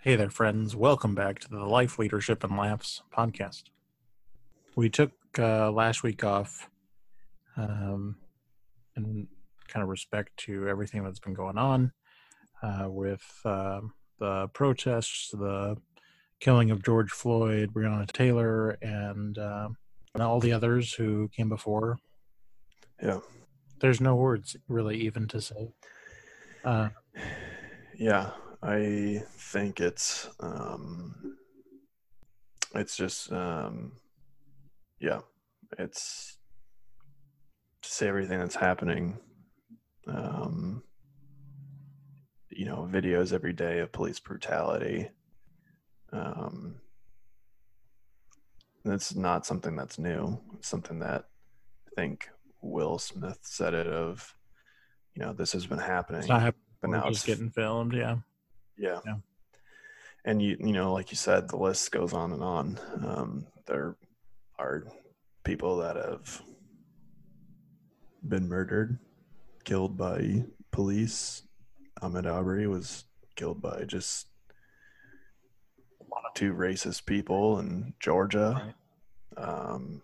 Hey there, friends. Welcome back to the Life Leadership and Laughs podcast. We took uh, last week off um, in kind of respect to everything that's been going on uh, with uh, the protests, the killing of George Floyd, Breonna Taylor, and, uh, and all the others who came before. Yeah. There's no words really even to say. Uh, Yeah, I think it's um it's just um yeah, it's to say everything that's happening. Um you know, videos every day of police brutality. Um that's not something that's new. It's something that I think Will Smith said it of, you know, this has been happening. it's not happening. but now it's getting filmed. Yeah. Yeah. Yeah. And you you know, like you said, the list goes on and on. Um, there are people that have been murdered, killed by police. Ahmaud Arbery was killed by just two racist people in Georgia. Um,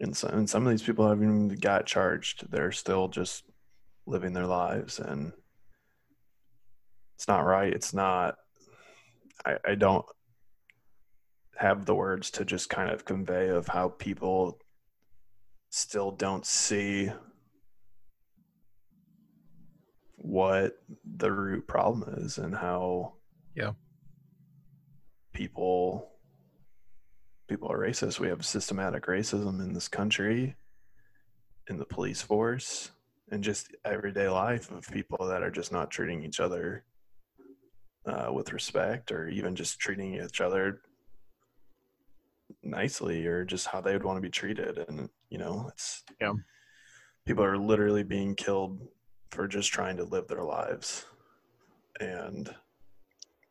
and, some, and some of these people haven't even got charged. They're still just living their lives and it's not right. It's not. I, I don't have the words to just kind of convey of how people still don't see what the root problem is and how Yeah. people people are racist we have systematic racism in this country in the police force and just everyday life of people that are just not treating each other uh, with respect or even just treating each other nicely or just how they would want to be treated. And you know it's Yeah. people are literally being killed for just trying to live their lives. And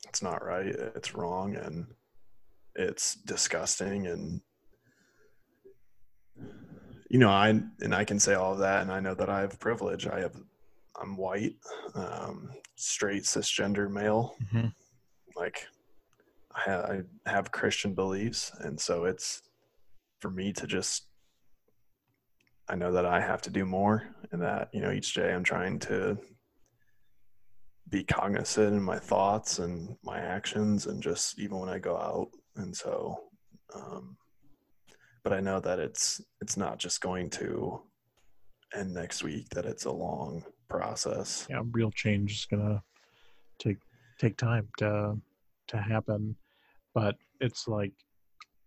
it's not right. It's wrong. And it's disgusting. And you know i and i can say all of that. And i know that i have privilege. I have i'm white um, straight cisgender male Mhm. like I, ha- I have christian beliefs and so it's for me to just i know that i have to do more and that you know each day i'm trying to be cognizant in my thoughts and my actions and just even when i go out and so um but i know that it's it's not just going to end next week that it's a long process yeah, real change is gonna take take time to to happen. But it's like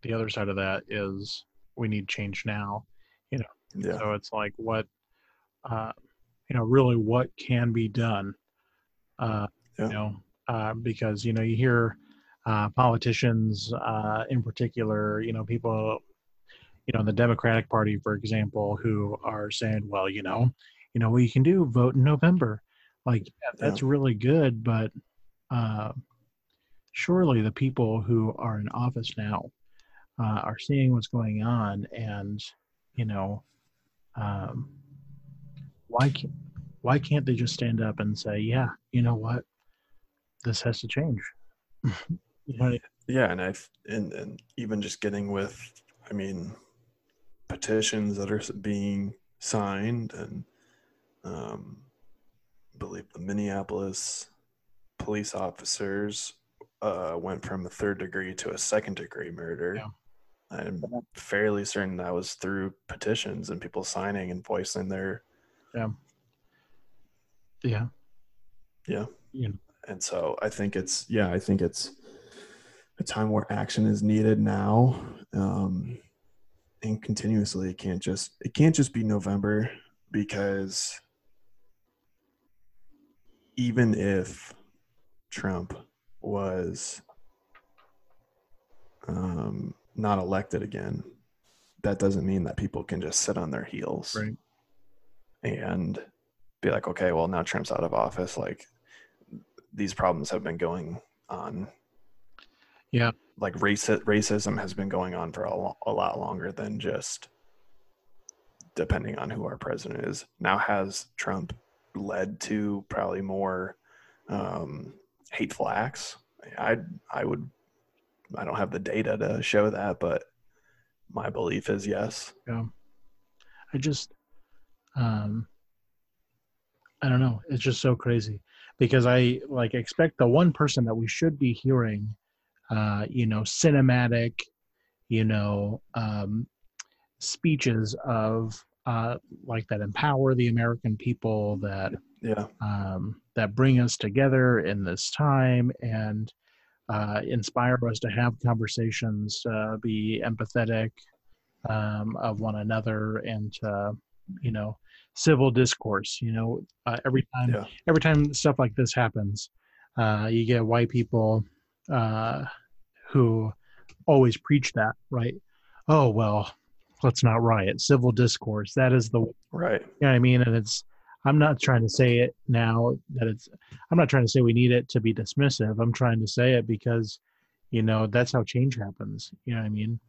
the other side of that is we need change now. You know. Yeah So it's like what uh you know, really what can be done. Uh Yeah. you know, uh because you know you hear uh politicians uh in particular, you know, people you know, in the Democratic Party, for example, who are saying, well, you know, you know, what you can do, vote in November. Like, yeah, that's really good, but uh, surely the people who are in office now uh, are seeing what's going on, and you know, um, why can't why can't they just stand up and say, yeah, you know what, this has to change. you know, yeah and i've and, and even just getting with i mean petitions that are being signed and um I believe the minneapolis police officers uh went from a third degree to a second degree murder. Yeah. i'm fairly certain that was through petitions and people signing and voicing their yeah. yeah, yeah. You know, and so i think it's yeah i think it's a time where action is needed now um and continuously. It can't just it can't just be november because even if trump was um not elected again that doesn't mean that people can just sit on their heels right? and be like, okay, well now Trump's out of office. Like these problems have been going on. Yeah. Like race racism has been going on for a, lo- a lot longer than just depending on who our president is. Now has Trump led to probably more um, hateful acts. I I would I don't have the data to show that, but my belief is yes. Yeah. I just um I don't know. It's just so crazy because I like expect the one person that we should be hearing uh you know cinematic you know um speeches of uh like that empower the American people that Yeah. um, that bring us together in this time and uh, inspire us to have conversations, uh, be empathetic um, of one another, and to, you know, civil discourse. You know, uh, every time Yeah. every time stuff like this happens, uh, you get white people uh, who always preach that, right? Oh well, let's not riot. Civil discourse. That is the Right. you know I mean? And it's I'm not trying to say it now that it's I'm not trying to say we need it to be dismissive. I'm trying to say it because, you know, that's how change happens. You know what I mean?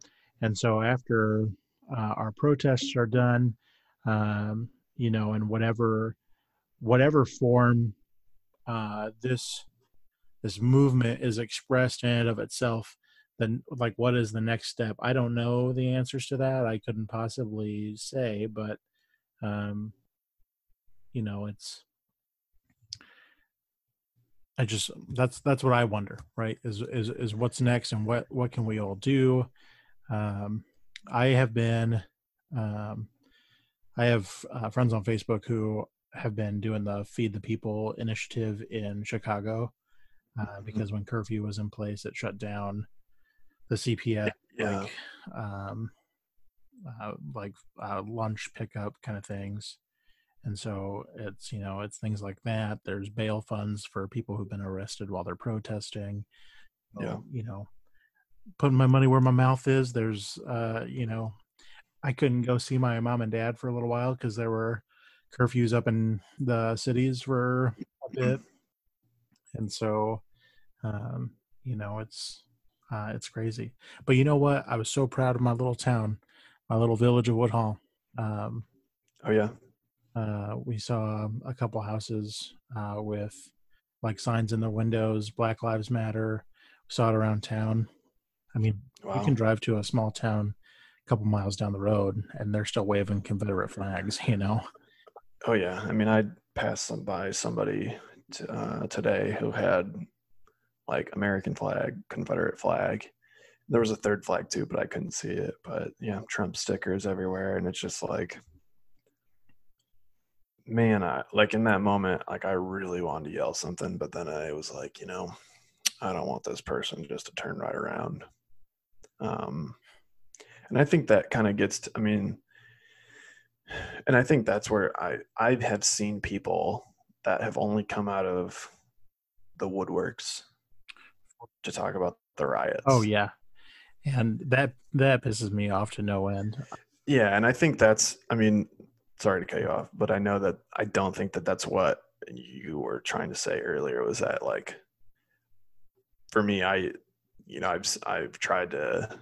And so after uh, our protests are done, um, you know, in whatever whatever form uh, this this movement is expressed in and of itself, then like what is the next step? I don't know the answers to that. I couldn't possibly say, but um, you know it's i just that's that's what i wonder right is is is what's next and what what can we all do um i have been um i have uh, friends on facebook who have been doing the feed the people initiative in chicago uh, because when curfew was in place it shut down the cps Yeah. like um uh, like uh, lunch pickup kind of things. And so it's you know it's things like that. There's bail funds for people who've been arrested while they're protesting. Yeah. Um, you know putting my money where my mouth is. There's uh you know i couldn't go see my mom and dad for a little while because there were curfews up in the cities for a bit. And so um you know it's uh it's crazy but you know what i was so proud of my little town my little village of woodhull um Oh yeah. uh, we saw a couple houses uh, with like signs in their windows black lives matter we saw it around town i mean Wow. you can drive to a small town a couple miles down the road and they're still waving confederate flags you know Oh yeah. I mean, I passed by somebody t- uh, today who had like American flag, Confederate flag. There was a third flag too, but I couldn't see it. But yeah, Trump stickers everywhere, and it's just like, man, I like in that moment, like I really wanted to yell something, but then I was like, you know, I don't want this person just to turn right around. Um, and I think that kind of gets. To, I mean, and I think that's where I I have seen people that have only come out of the woodworks to talk about the riots. oh yeah and that that pisses me off to no end yeah, and I think that's. I mean, sorry to cut you off, but I know that I don't think that that's what you were trying to say earlier. Was that like, for me, I, you know, I've I've tried to,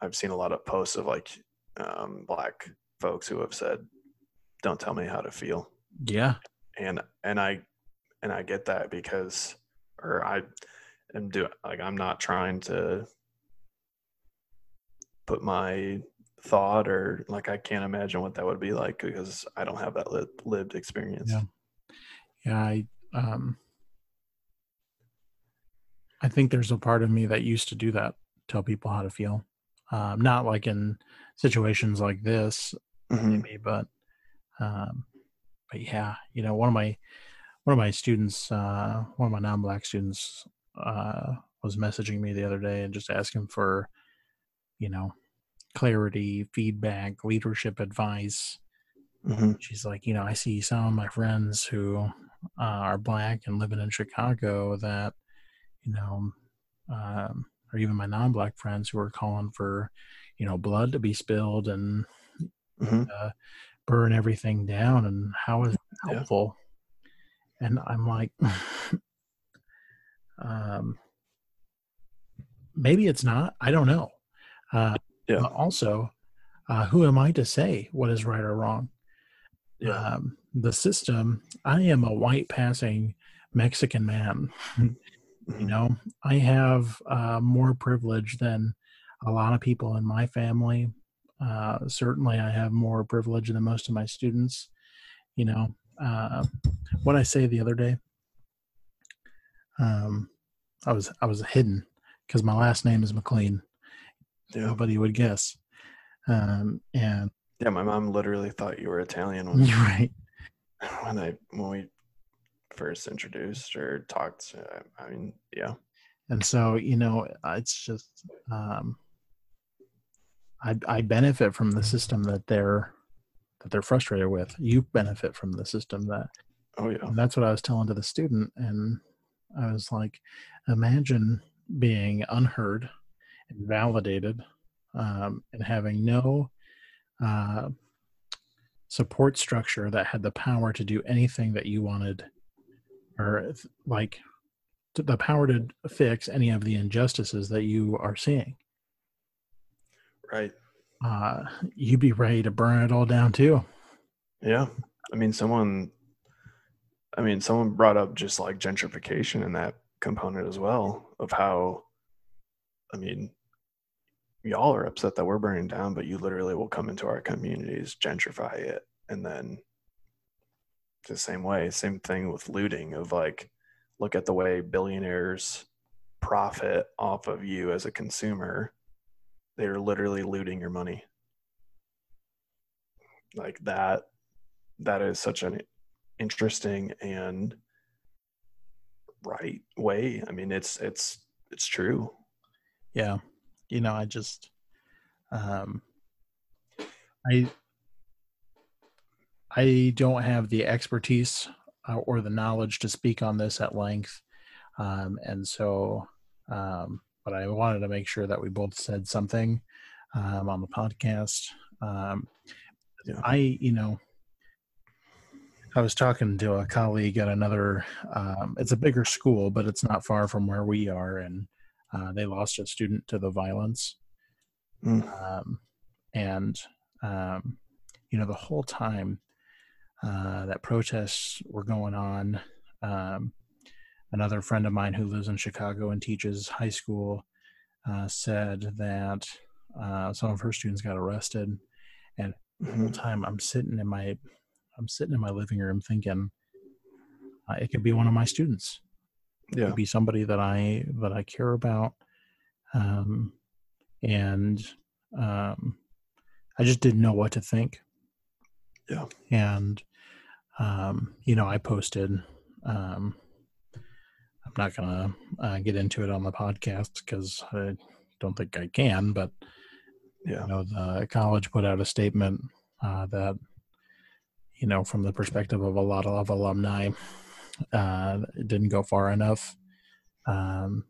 I've seen a lot of posts of like, um, black folks who have said, "Don't tell me how to feel." yeah and and I and I get that because or I am do like I'm not trying to put my thought or like I can't imagine what that would be like because I don't have that li- lived experience. Yeah. yeah i um i think there's a part of me that used to do that tell people how to feel um not like in situations like this Mhm. maybe but um but yeah you know one of my one of my students uh one of my non-black students uh was messaging me the other day and just asking for you know clarity feedback leadership advice Mhm. she's like, you know, I see some of my friends who uh, are black and living in Chicago that, you know, um, or even my non-black friends who are calling for, you know, blood to be spilled and Mhm. uh, burn everything down. And how is that Yeah. helpful? And I'm like, um, maybe it's not. I don't know. Uh, Yeah. also, uh, who am I to say what is right or wrong? Yeah. um, the system i am a white passing mexican man You know, I have uh, more privilege than a lot of people in my family. Uh, certainly, I have more privilege than most of my students. You know, uh, what I say the other day, um, I was I was hidden because my last name is McLean. Yeah. Nobody would guess. Um, and Yeah, my mom literally thought you were Italian when, you're right. when I when we first introduced or talked. I mean, yeah, and so you know it's just um i i benefit from the system that they're that they're frustrated with you benefit from the system that oh yeah, and that's what i was telling to the student and i was like imagine being unheard and validated um, and having no uh, support structure that had the power to do anything that you wanted or like to- the power to fix any of the injustices that you are seeing right. uh, you'd be ready to burn it all down too Yeah. I mean, someone, I mean, someone brought up just like gentrification in that component as well of how, I mean, y'all are upset that we're burning down, but you literally will come into our communities, gentrify it, and then the same way, same thing with looting of like, look at the way billionaires profit off of you as a consumer. They're literally looting your money. Like that that is such an interesting and right way. I mean, it's it's it's true. yeah you know i just um i i don't have the expertise uh, or the knowledge to speak on this at length um and so um but i wanted to make sure that we both said something um on the podcast um Yeah. i you know I was talking to a colleague at another. Um, it's a bigger school, but it's not far from where we are, and uh, they lost a student to the violence. Mm. Um, and um, you know, the whole time uh, that protests were going on, um, another friend of mine who lives in Chicago and teaches high school uh, said that uh, some of her students got arrested. And the whole Mhm. time I'm sitting in my I'm sitting in my living room thinking uh, it could be one of my students. It Yeah. could be somebody that I that I care about, um, and um, I just didn't know what to think. Yeah. And um, you know, I posted. Um, I'm not gonna uh, get into it on the podcast because I don't think I can. But Yeah. you know, the college put out a statement uh, that, you know, from the perspective of a lot of alumni, uh, it didn't go far enough. Um,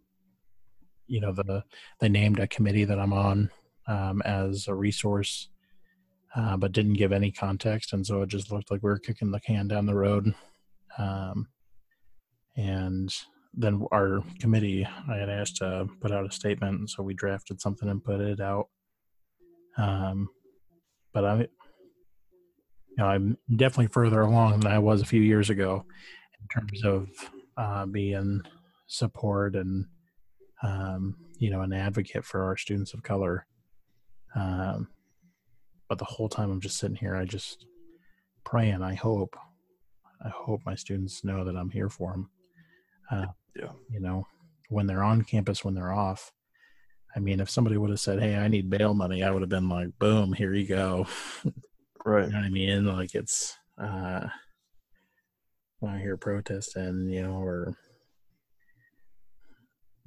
you know, the they named a committee that I'm on um, as a resource, uh, but didn't give any context, and so it just looked like we were kicking the can down the road. Um, and then our committee, I had asked to put out a statement, and so we drafted something and put it out. Um, but I, you know, I'm definitely further along than I was a few years ago in terms of uh, being support and um, you know an advocate for our students of color. Um, but the whole time I'm just sitting here, I just praying. I hope, I hope my students know that I'm here for them. Uh, Yeah. You know, when they're on campus, when they're off. I mean, if somebody would have said, "Hey, I need bail money," I would have been like, "Boom, here you go." Right. You know what I mean? Like it's uh when I hear protesting, you know, or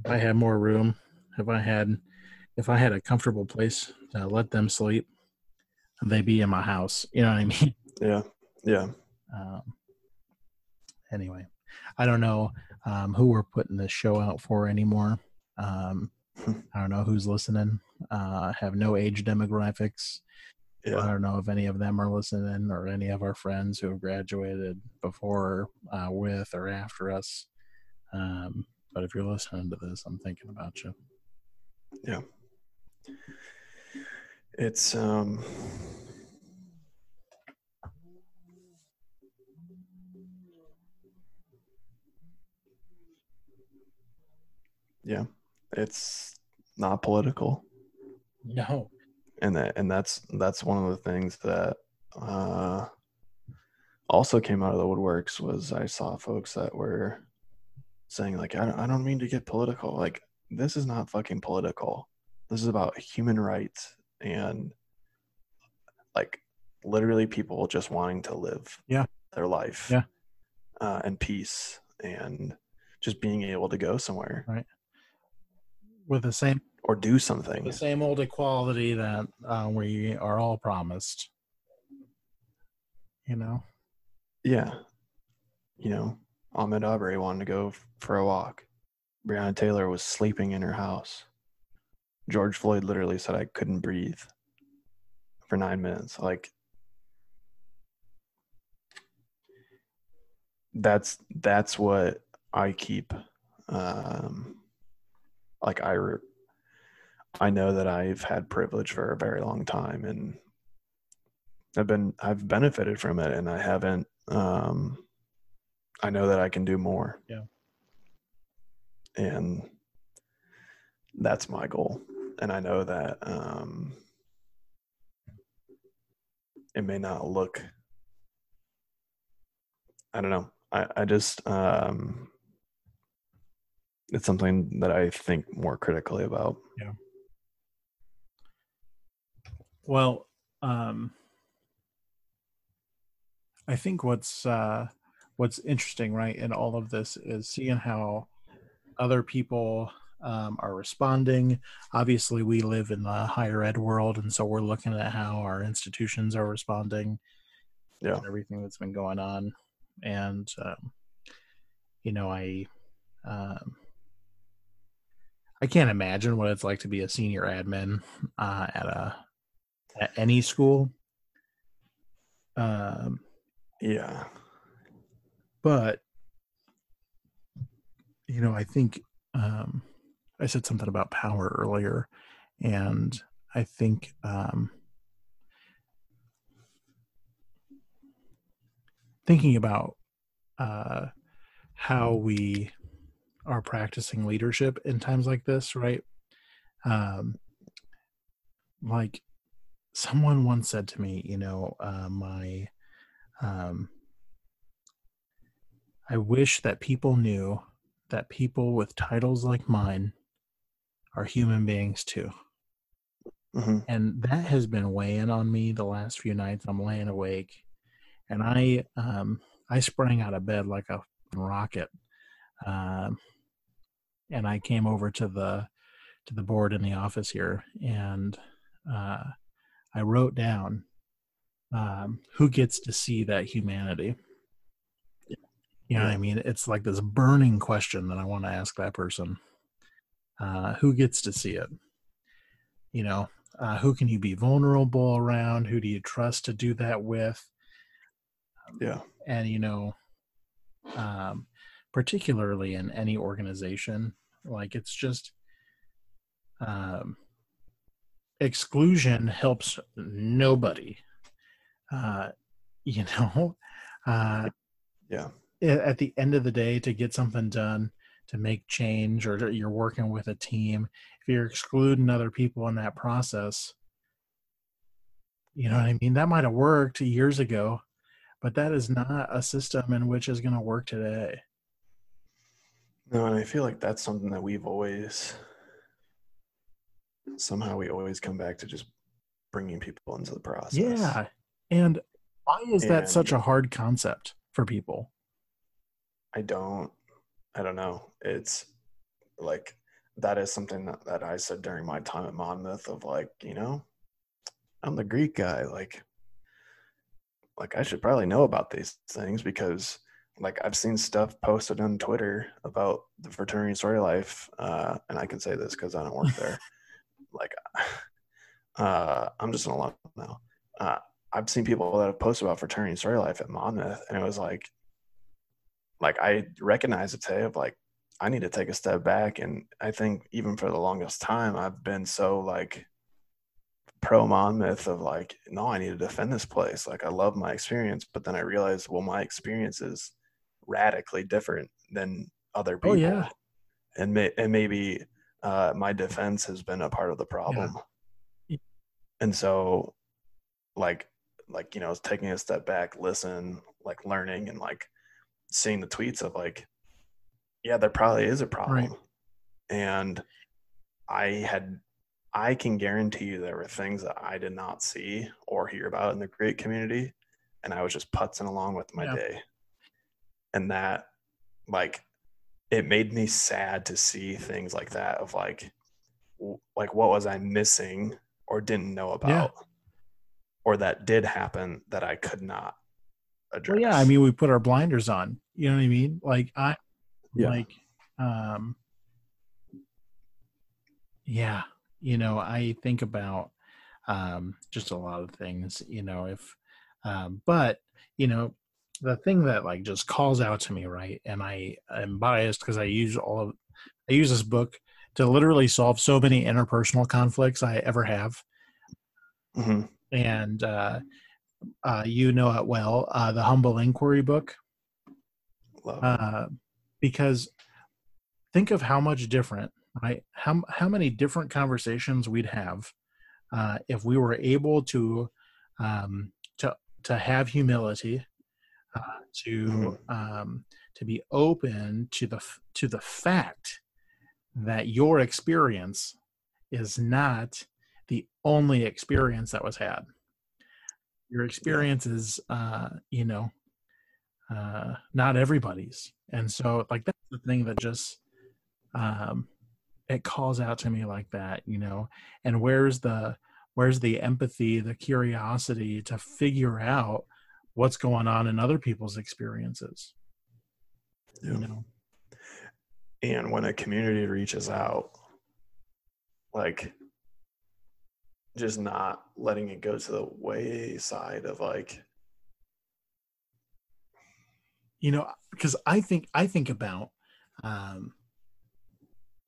if I had more room, if I had if I had a comfortable place to let them sleep, they'd be in my house. You know what I mean? Yeah. Yeah. Um, anyway, I don't know um, who we're putting this show out for anymore. Um, I don't know who's listening. Uh, have no age demographics. I don't know if any of them are listening or any of our friends who have graduated before, uh, with, or after us. Um, but if you're listening to this, I'm thinking about you. Yeah. It's um Yeah, it's not political. No. And that and that's that's one of the things that uh also came out of the woodworks was I saw folks that were saying like I don't, I don't mean to get political. Like this is not fucking political. This is about human rights and like literally people just wanting to live yeah. their life yeah. uh, and peace and just being able to go somewhere. Right. With the same or do something. The same old equality that uh, we are all promised. You know? Yeah. You know Ahmaud arbery wanted to go for a walk. Breonna taylor was sleeping in her house. George floyd literally said i couldn't breathe for nine minutes. Like that's that's what i keep um like i re- i know that i've had privilege for a very long time and i've been i've benefited from it and i haven't um i know that i can do more. Yeah. And that's my goal. And i know that um it may not look i don't know. I i just um it's something that i think more critically about. Yeah well um i think what's uh what's interesting right in all of this is seeing how other people um, are responding. Obviously, we live in the higher ed world, and so we're looking at how our institutions are responding. Yeah, everything that's been going on, and um, you know, I um, I can't imagine what it's like to be a senior admin uh, at a at any school. Um, yeah, but you know, I think um, I said something about power earlier, and I think um, thinking about uh, how we are practicing leadership in times like this, right? Um, like someone once said to me, you know, uh, my, um, I wish that people knew that people with titles like mine are human beings too. Mm-hmm. And that has been weighing on me the last few nights. I'm laying awake, and I um, I sprang out of bed like a rocket, um, and I came over to the to the board in the office here, and uh, I wrote down um, who gets to see that humanity. You know yeah. what I mean? It's like this burning question that I want to ask that person. Uh, who gets to see it? You know, uh, who can you be vulnerable around? Who do you trust to do that with? Yeah. And, you know, um, particularly in any organization, like it's just um, exclusion helps nobody. Uh, you know, uh, yeah. at the end of the day to get something done to make change or you're working with a team if you're excluding other people in that process you know what i mean? That might have worked years ago but that is not a system in which is going to work today. No and i feel like that's something that we've always somehow we always come back to just bringing people into the process yeah and why is and, that such a hard concept for people I don't I don't know. It's like that is something that, that I said during my time at Monmouth of like, you know, I'm the Greek guy. Like like I should probably know about these things because like I've seen stuff posted on Twitter about the fraternity sorority life, uh, and I can say this because I don't work there. like, uh, I'm just an alum now. Uh, I've seen people that have posted about fraternity sorority life at Monmouth, and it was like like I recognize it today of like I need to take a step back and I think even for the longest time I've been so like pro Monmouth of like no I need to defend this place like I love my experience but then I realized well my experience is radically different than other people oh, yeah. and may, and maybe uh, my defense has been a part of the problem. Yeah. And so, like, like you know, taking a step back, listen, like learning, and like seeing the tweets of like, yeah, there probably is a problem, Right. and I had. I can guarantee you there were things that I did not see or hear about in the Greek community, and I was just putzing along with my Yeah. day. And that, like, it made me sad to see things like that of like like what was i missing or didn't know about or that did happen that i could not address Well, yeah, I mean, we put our blinders on. You know what I mean? Like I, Yeah. like, um, yeah, you know, I think about um, just a lot of things. You know, if, um, but you know, the thing that like just calls out to me, right? And I am biased because I use all of, I use this book to literally solve so many interpersonal conflicts I ever have Mhm. and uh, uh, you know it well, uh, the Humble Inquiry book, Love uh, because think of how much different, right? How how many different conversations we'd have uh, if we were able to um, to to have humility, uh, to Mhm. um, to be open to the to the fact that your experience is not the only experience that was had. Your experience is, uh, you know, uh, not everybody's, and so like that's the thing that just um, it calls out to me like that, you know. And where's the where's the empathy, the curiosity to figure out what's going on in other people's experiences? Yeah. You know, and when a community reaches out like just not letting it go to the wayside of like you know because i think i think about um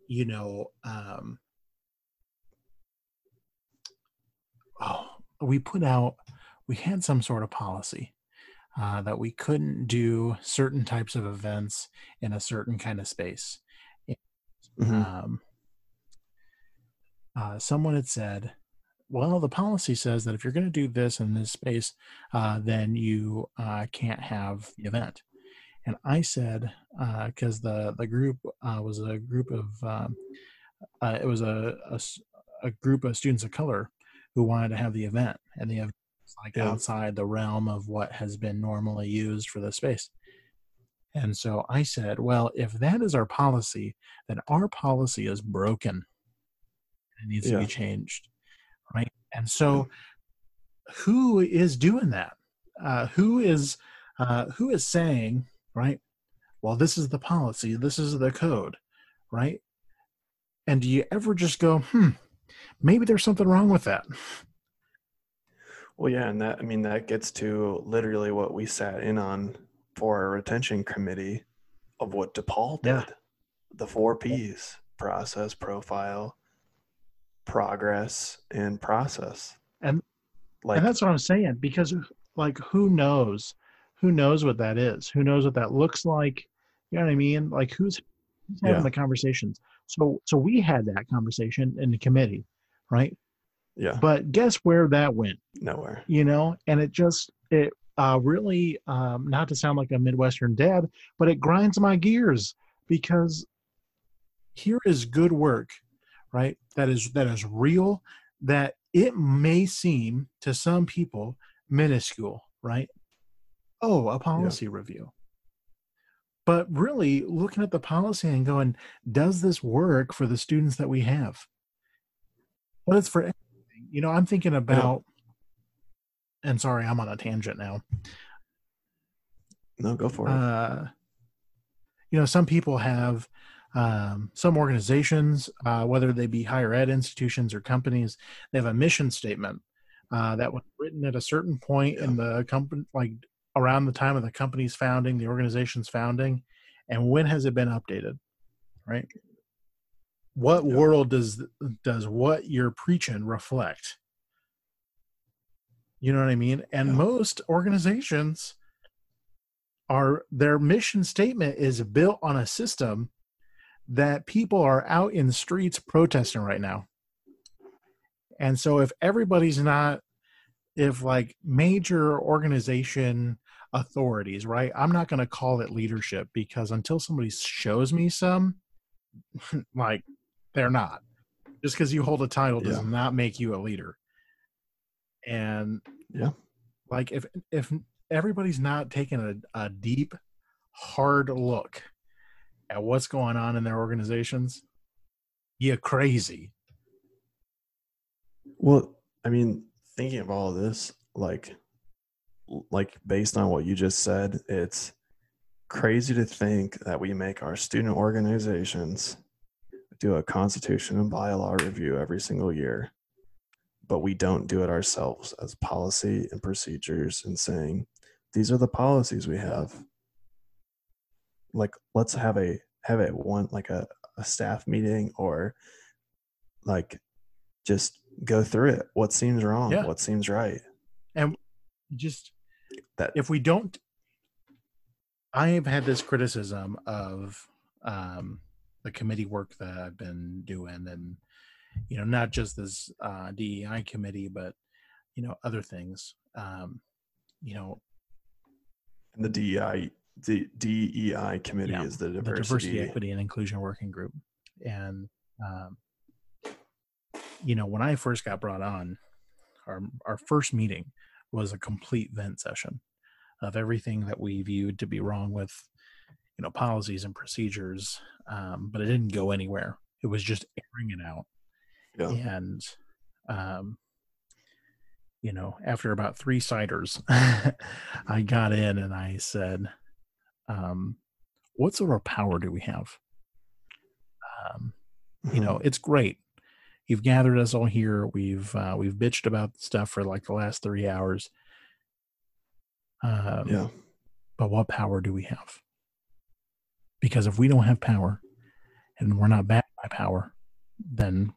you know um oh we put out we had some sort of policy uh, that we couldn't do certain types of events in a certain kind of space Mhm. um, uh, someone had said, "Well, the policy says that if you're going to do this in this space, uh, then you uh, can't have the event." And I said, because the the group uh, was a group of um, uh, it was a a group of students of color who wanted to have the event, and the event like Yeah. outside the realm of what has been normally used for the space. And so I said, well, if that is our policy, then our policy is broken. It needs to be changed. Right. And so who is doing that? Uh, who is uh, who is saying, right? Well, this is the policy, this is the code, right? And do you ever just go, hmm, maybe there's something wrong with that? Well, yeah, and that I mean that gets to literally what we sat in on for our retention committee of what DePaul did. Yeah. The four P's: process, profile, progress, and process. And- like and that's what I'm saying because, like, who knows? Who knows what that is? Who knows what that looks like? You know what I mean? Like, who's, who's having Yeah. the conversations? So, so we had that conversation in the committee, right? Yeah, But guess where that went? nowhere. You know, and it just it uh, really, um, not to sound like a midwestern dad, but it grinds my gears because here is good work, right? That is that is real. That it may seem to some people minuscule, right? Oh, a policy review. But really looking at the policy and going, does this work for the students that we have? Well, it's for. You know, I'm thinking about, and sorry, I'm on a tangent now. No, go for it. Uh, you know, some people have, um, some organizations, uh, whether they be higher ed institutions or companies, they have a mission statement uh, that was written at a certain point in the company, like around the time of the company's founding, the organization's founding, and when has it been updated? Right. What Yeah. world does does what you're preaching reflect? You know what I mean? And Yeah. most organizations are their mission statement is built on a system that people are out in the streets protesting right now. And so if everybody's not if like major organization authorities, right? I'm not going to call it leadership because until somebody shows me some like they're not. Just because you hold a title does Yeah. not make you a leader. And Yeah. like if if everybody's not taking a, a deep, hard look at what's going on in their organizations, you're crazy. Well, I mean, thinking of all of this, like, like based on what you just said, it's crazy to think that we make our student organizations do a constitution and bylaw review every single year, but we don't do it ourselves as policy and procedures and saying these are the policies we have. Like, let's have a have it one like a, a staff meeting or like just go through it. What seems wrong? Yeah. What seems right? And just That if we don't i have had this criticism of um the committee work that i've been doing and you know not just this uh dei committee but you know other things um you know and the DEI the DEI committee Yeah, is the the diversity. diversity equity and inclusion working group and um you know when i first got brought on our our first meeting was a complete vent session of everything that we viewed to be wrong with you know policies and procedures um, but it didn't go anywhere. It was just airing it out. Yeah. and um, you know after about three ciders i got in and i said um, what sort of power do we have? Um, you know it's great. You've gathered us all here. We've uh, we've bitched about stuff for like the last three hours. Um, yeah. but what power do we have because if we don't have power and we're not backed by power then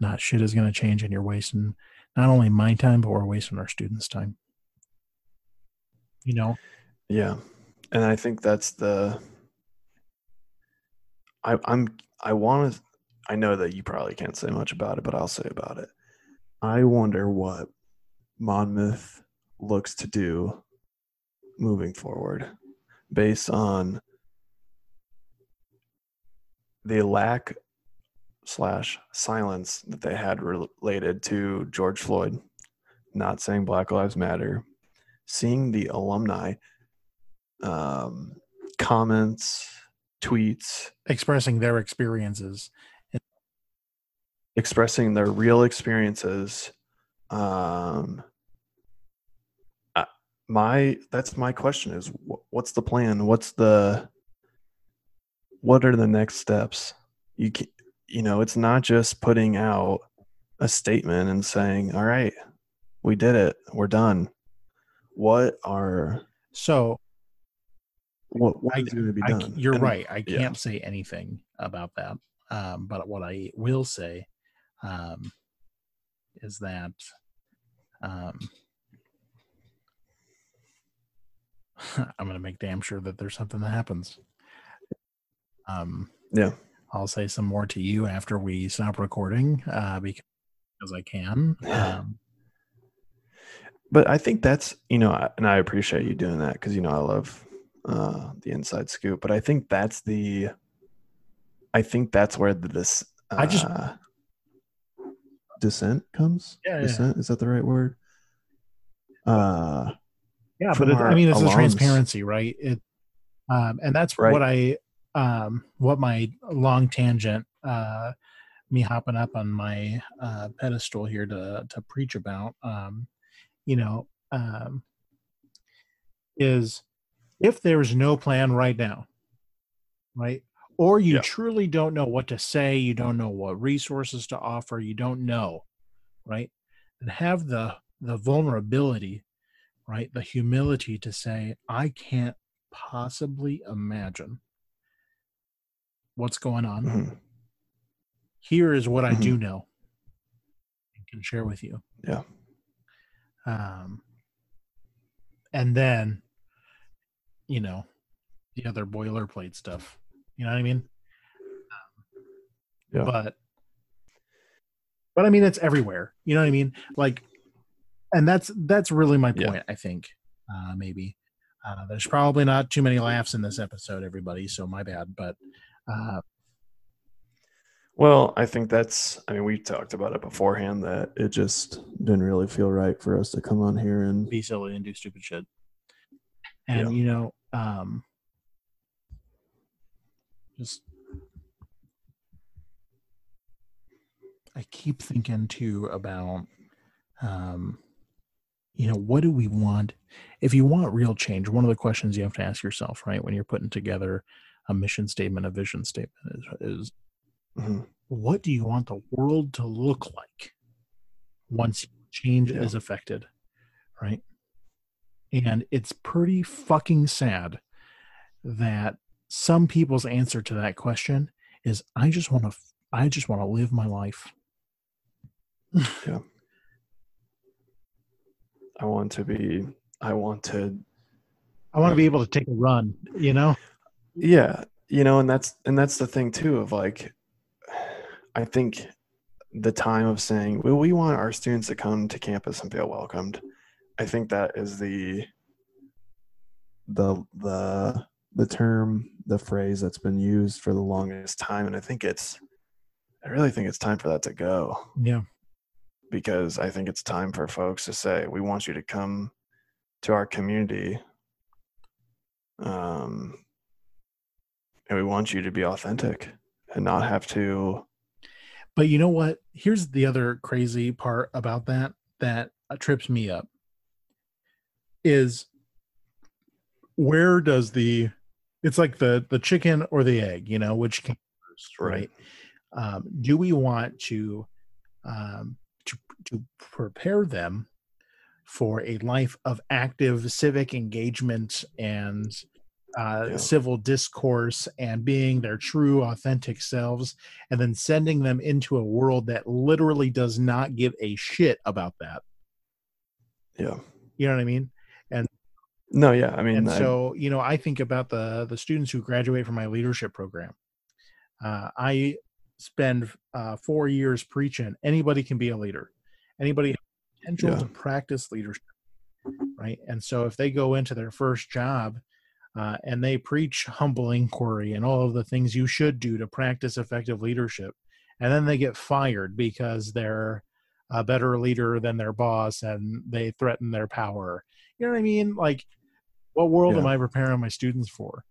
not shit is going to change and you're wasting not only my time but we're wasting our students time you know Yeah. And I think that's the I I'm I want to I know that you probably can't say much about it, but I'll say about it. I wonder what Monmouth looks to do moving forward based on the lack slash silence that they had related to George Floyd, not saying Black Lives Matter, seeing the alumni um, comments, tweets, expressing their experiences expressing their real experiences. Um, my that's my question is what's the plan? What's the what are the next steps? You can, you know, it's not just putting out a statement and saying, "All right, we did it. We're done." What are so what what I- is going to be I done? you're And- right i can't say anything about that um, but what i will say um, is that um, i'm going to make damn sure that there's something that happens um, Yeah. i'll say some more to you after we stop recording uh, because i can um, but I think that's you know, and I appreciate you doing that because you know I love uh, the inside scoop. But I think that's the, I think that's where the, this uh, I just- dissent comes. Yeah, yeah. is that the right word? Uh, yeah but it, i mean it's the alums. transparency right it um and that's Right. what i um what my long tangent uh me hopping up on my uh pedestal here to to preach about um you know um is if there's no plan right now right? Or you Yeah. truly don't know what to say you don't know what resources to offer you don't know right? And have the the vulnerability right? The humility to say i can't possibly imagine what's going on mhm, here is what i do know and can share with you Yeah. um and then you know the other boilerplate stuff you know what i mean Um, Yeah. But but I mean it's everywhere. You know what I mean? Like and that's that's really my Yeah. point, I think. Uh maybe. Uh there's probably not too many laughs in this episode, everybody, so my bad. But uh Well, I think that's. I mean, we talked about it beforehand that it just didn't really feel right for us to come on here and be silly and do stupid shit. And Yeah. you know, um just I keep thinking too about um you know, what do we want? If you want real change, one of the questions you have to ask yourself, right, when you're putting together a mission statement, a vision statement is, is Mhm. what do you want the world to look like once change Yeah. is affected right and it's pretty fucking sad that some people's answer to that question is i just want to i just want to live my life yeah. I want to be. I want to. i want to be able to take a run you know Yeah, you know, and that's and that's the thing too of like, I think the time of saying, well, we want our students to come to campus and feel welcomed. I think that is the the the the term, the phrase that's been used for the longest time, and I think it's. I really think it's time for that to go. yeah because I think it's time for folks to say, we want you to come to our community. Um, and we want you to be authentic and not have to, but you know what? Here's the other crazy part about that that uh, trips me up is where does the it's like the the chicken or the egg you know which came first right. um, do we want to um, to to prepare them for a life of active civic engagement and uh, Yeah. civil discourse and being their true authentic selves and then sending them into a world that literally does not give a shit about that yeah. you know what i mean And No, yeah. I mean, and I- so you know i think about the the students who graduate from my leadership program uh, i spend uh, four years preaching anybody can be a leader anybody has potential Yeah. to practice leadership right and so if they go into their first job uh, and they preach humble inquiry and all of the things you should do to practice effective leadership. And then they get fired because they're a better leader than their boss and they threaten their power. You know what i mean? Like what world am i preparing my students for?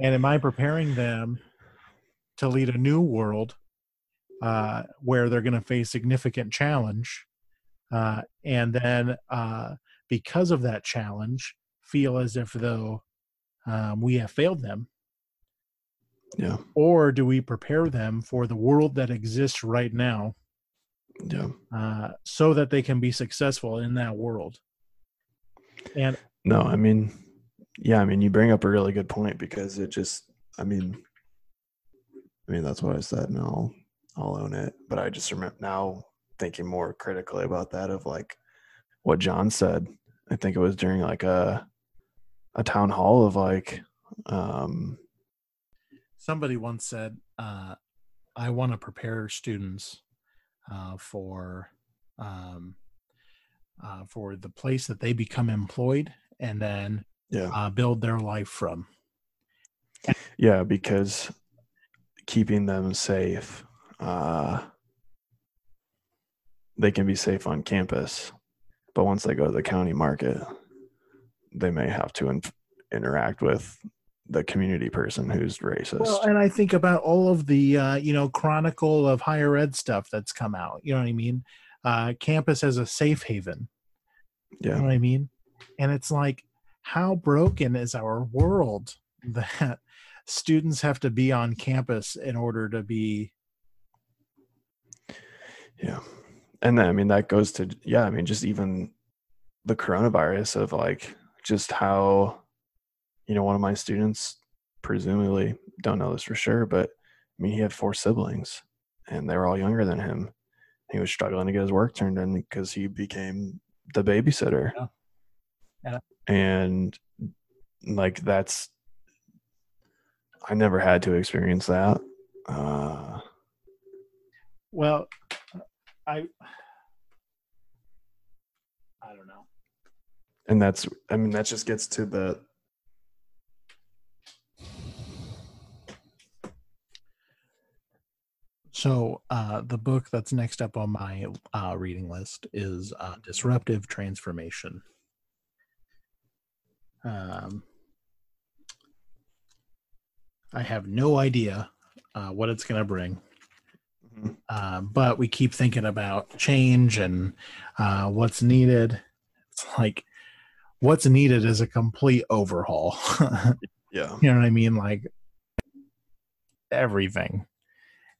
And am i preparing them to lead a new world uh, where they're going to face significant challenge uh, and then uh, because of that challenge feel as if though um, we have failed them yeah, or do we prepare them for the world that exists right now yeah. uh, so that they can be successful in that world and No, I mean, yeah, I mean, you bring up a really good point because it just, I mean, I mean, that's what I said, and I'll, I'll own it. But I just remember now thinking more critically about that of like what John said. I think it was during like a, a town hall of like, um, somebody once said uh, i want to prepare students uh, for um, uh, for the place that they become employed and then yeah, uh, build their life from. Yeah, because keeping them safe, uh, they can be safe on campus, but once they go to the county market, they may have to in- interact with the community person who's racist. Well, and I think about all of the uh, you know chronicle of higher ed stuff that's come out. You know what I mean? Uh, campus as a safe haven. You know yeah, what I mean? And it's like, how broken is our world that students have to be on campus in order to be? yeah, and then I mean that goes to yeah, I mean just even the coronavirus of like just how you know one of my students presumably don't know this for sure but i mean he had four siblings and they were all younger than him he was struggling to get his work turned in because he became the babysitter Yeah. Yeah. and like that's i never had to experience that uh well, I I don't know. And that's I mean that just gets to the So uh, the book that's next up on my uh, reading list is uh, Disruptive Transformation. Um, I have no idea uh, what it's going to bring, Mhm. uh, but we keep thinking about change and uh, what's needed. It's like what's needed is a complete overhaul. yeah. you know what I mean? Like everything.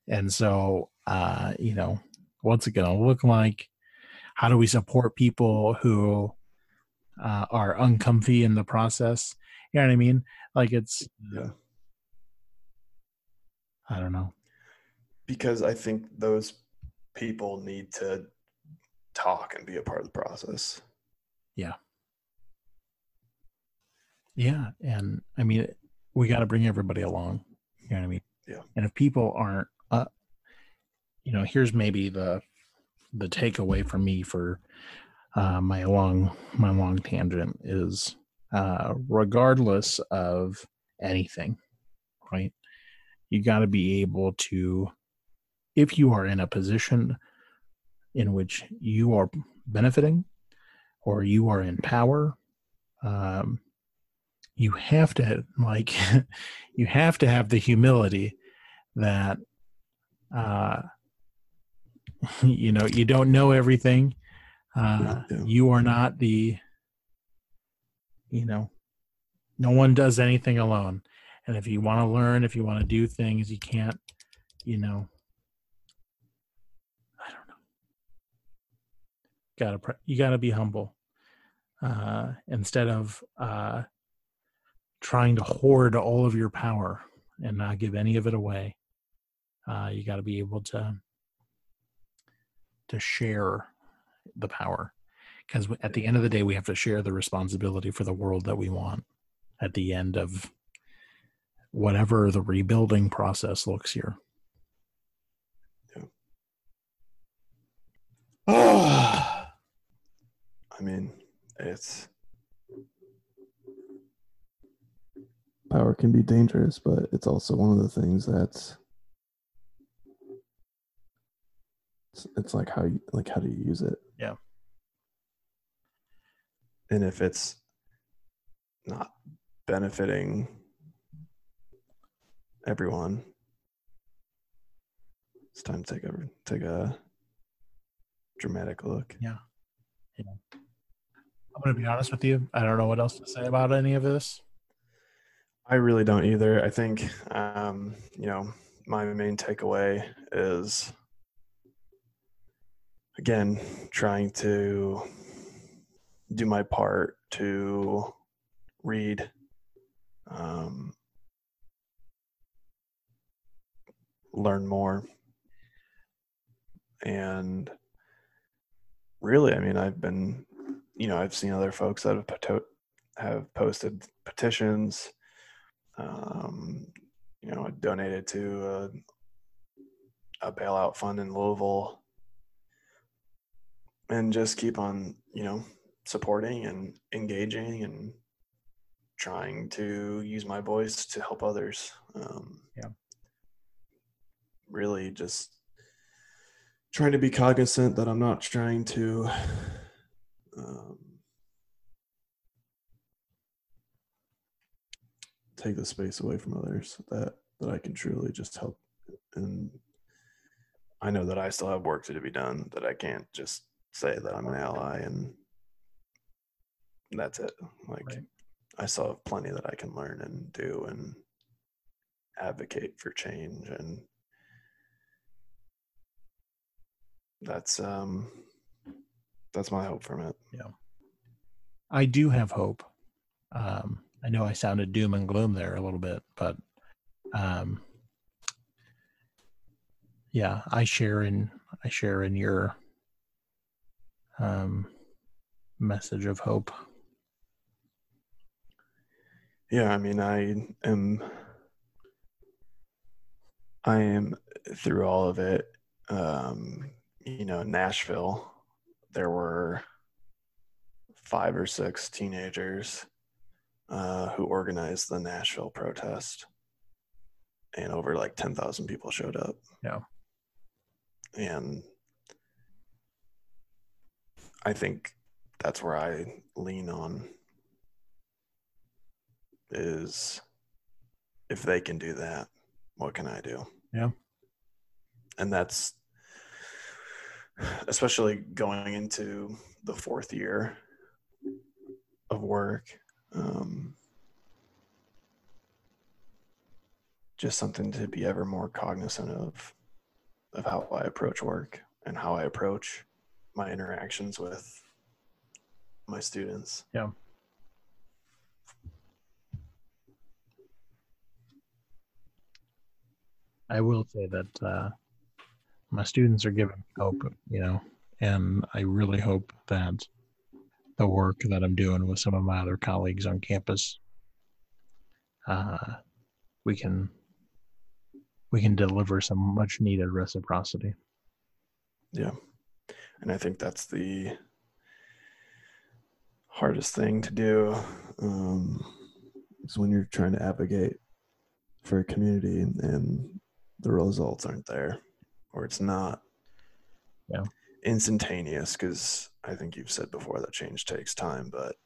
And so, uh, you know, what's it going to look like? How do we support people who uh, are uncomfy in the process? You know what I mean? Like it's, Yeah. I don't know. Because I think those people need to talk and be a part of the process. Yeah. Yeah, and I mean, we got to bring everybody along. You know what I mean? Yeah. And if people aren't, uh, you know, here's maybe the, the takeaway for me for uh, my long, my long tangent is, uh, regardless of anything, right? You got to be able to, if you are in a position in which you are benefiting or you are in power, um, you have to like you have to have the humility that uh you know you don't know everything. Uh you are not the you know no one does anything alone. And if you want to learn if you want to do things you can't you know i don't know. Gotta you gotta be humble uh instead of uh trying to hoard all of your power and not give any of it away. Uh, you got to be able to to share the power because at the end of the day, we have to share the responsibility for the world that we want. At the end of whatever the rebuilding process looks here. I mean, it's power can be dangerous, but it's also one of the things that's it's, it's like how you like how do you use it? Yeah. And if it's not benefiting everyone, it's time to take a take a dramatic look. Yeah. I'm going to be honest with you. I don't know what else to say about any of this. I really don't either. I think, um, you know, my main takeaway is again trying to do my part to read, um, learn more, and really, I mean, I've been, you know, I've seen other folks that have have posted petitions um, you know, I donated to a, a bailout fund in Louisville, and just keep on, you know, supporting and engaging and trying to use my voice to help others. Um, Yeah. Really, just trying to be cognizant that I'm not trying to. Um, take the space away from others that that I can truly just help and I know that I still have work to be done that I can't just say that I'm an ally and that's it like Right. I still have plenty that I can learn and do and advocate for change and that's um that's my hope from it yeah I do have hope. Um, I know I sounded doom and gloom there a little bit, but um, yeah, I share in I share in your um, message of hope. Yeah, I mean, I am, I am through all of it. um, you know, Nashville, there were five or six teenagers uh, who organized the Nashville protest, and over like 10,000 people showed up. Yeah. And I think that's where I lean on is if they can do that, what can I do? Yeah. And that's especially going into the fourth year of work. Um, just something to be ever more cognizant of of how I approach work and how I approach my interactions with my students. Yeah. I will say that uh, my students are giving hope, you know, and I really hope that the work that I'm doing with some of my other colleagues on campus, uh, we can we can deliver some much needed reciprocity. Yeah. And I think that's the hardest thing to do. Um, is when you're trying to advocate for a community and, and the results aren't there, or it's not Yeah. Instantaneous. Because I think you've said before that change takes time, but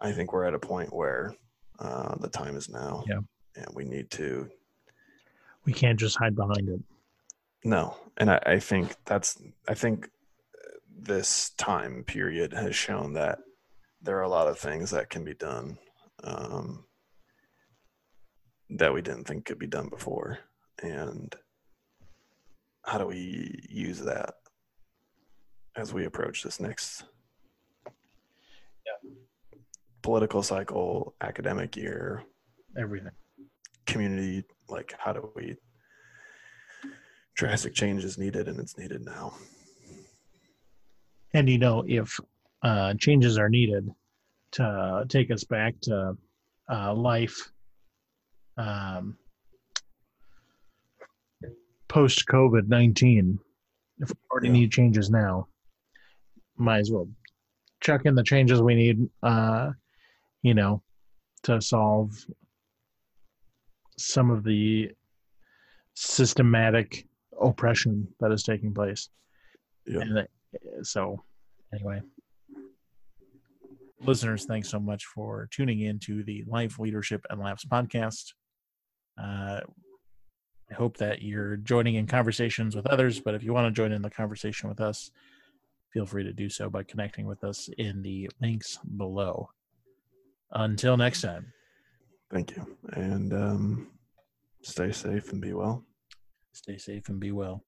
I think we're at a point where uh, the time is now. Yeah. And we need to We can't just hide behind it. No, and I, I think that's I think this time period has shown that there are a lot of things that can be done um, that we didn't think could be done before, and how do we use that as we approach this next political cycle, academic year, Everything. community? Like, how do we? Drastic change is needed, and it's needed now. And you know, if uh, changes are needed to take us back to uh, life um, post COVID 19, if we already Yeah. need changes now, might as well chuck in the changes we need, uh, you know, to solve some of the systematic oppression that is taking place. Yeah. And so, anyway, listeners, thanks so much for tuning in to the Life Leadership and Laughs podcast. Uh, I hope that you're joining in conversations with others, but if you want to join in the conversation with us, feel free to do so by connecting with us in the links below. Until next time, Thank you. And um, stay safe and be well. stay safe and be well.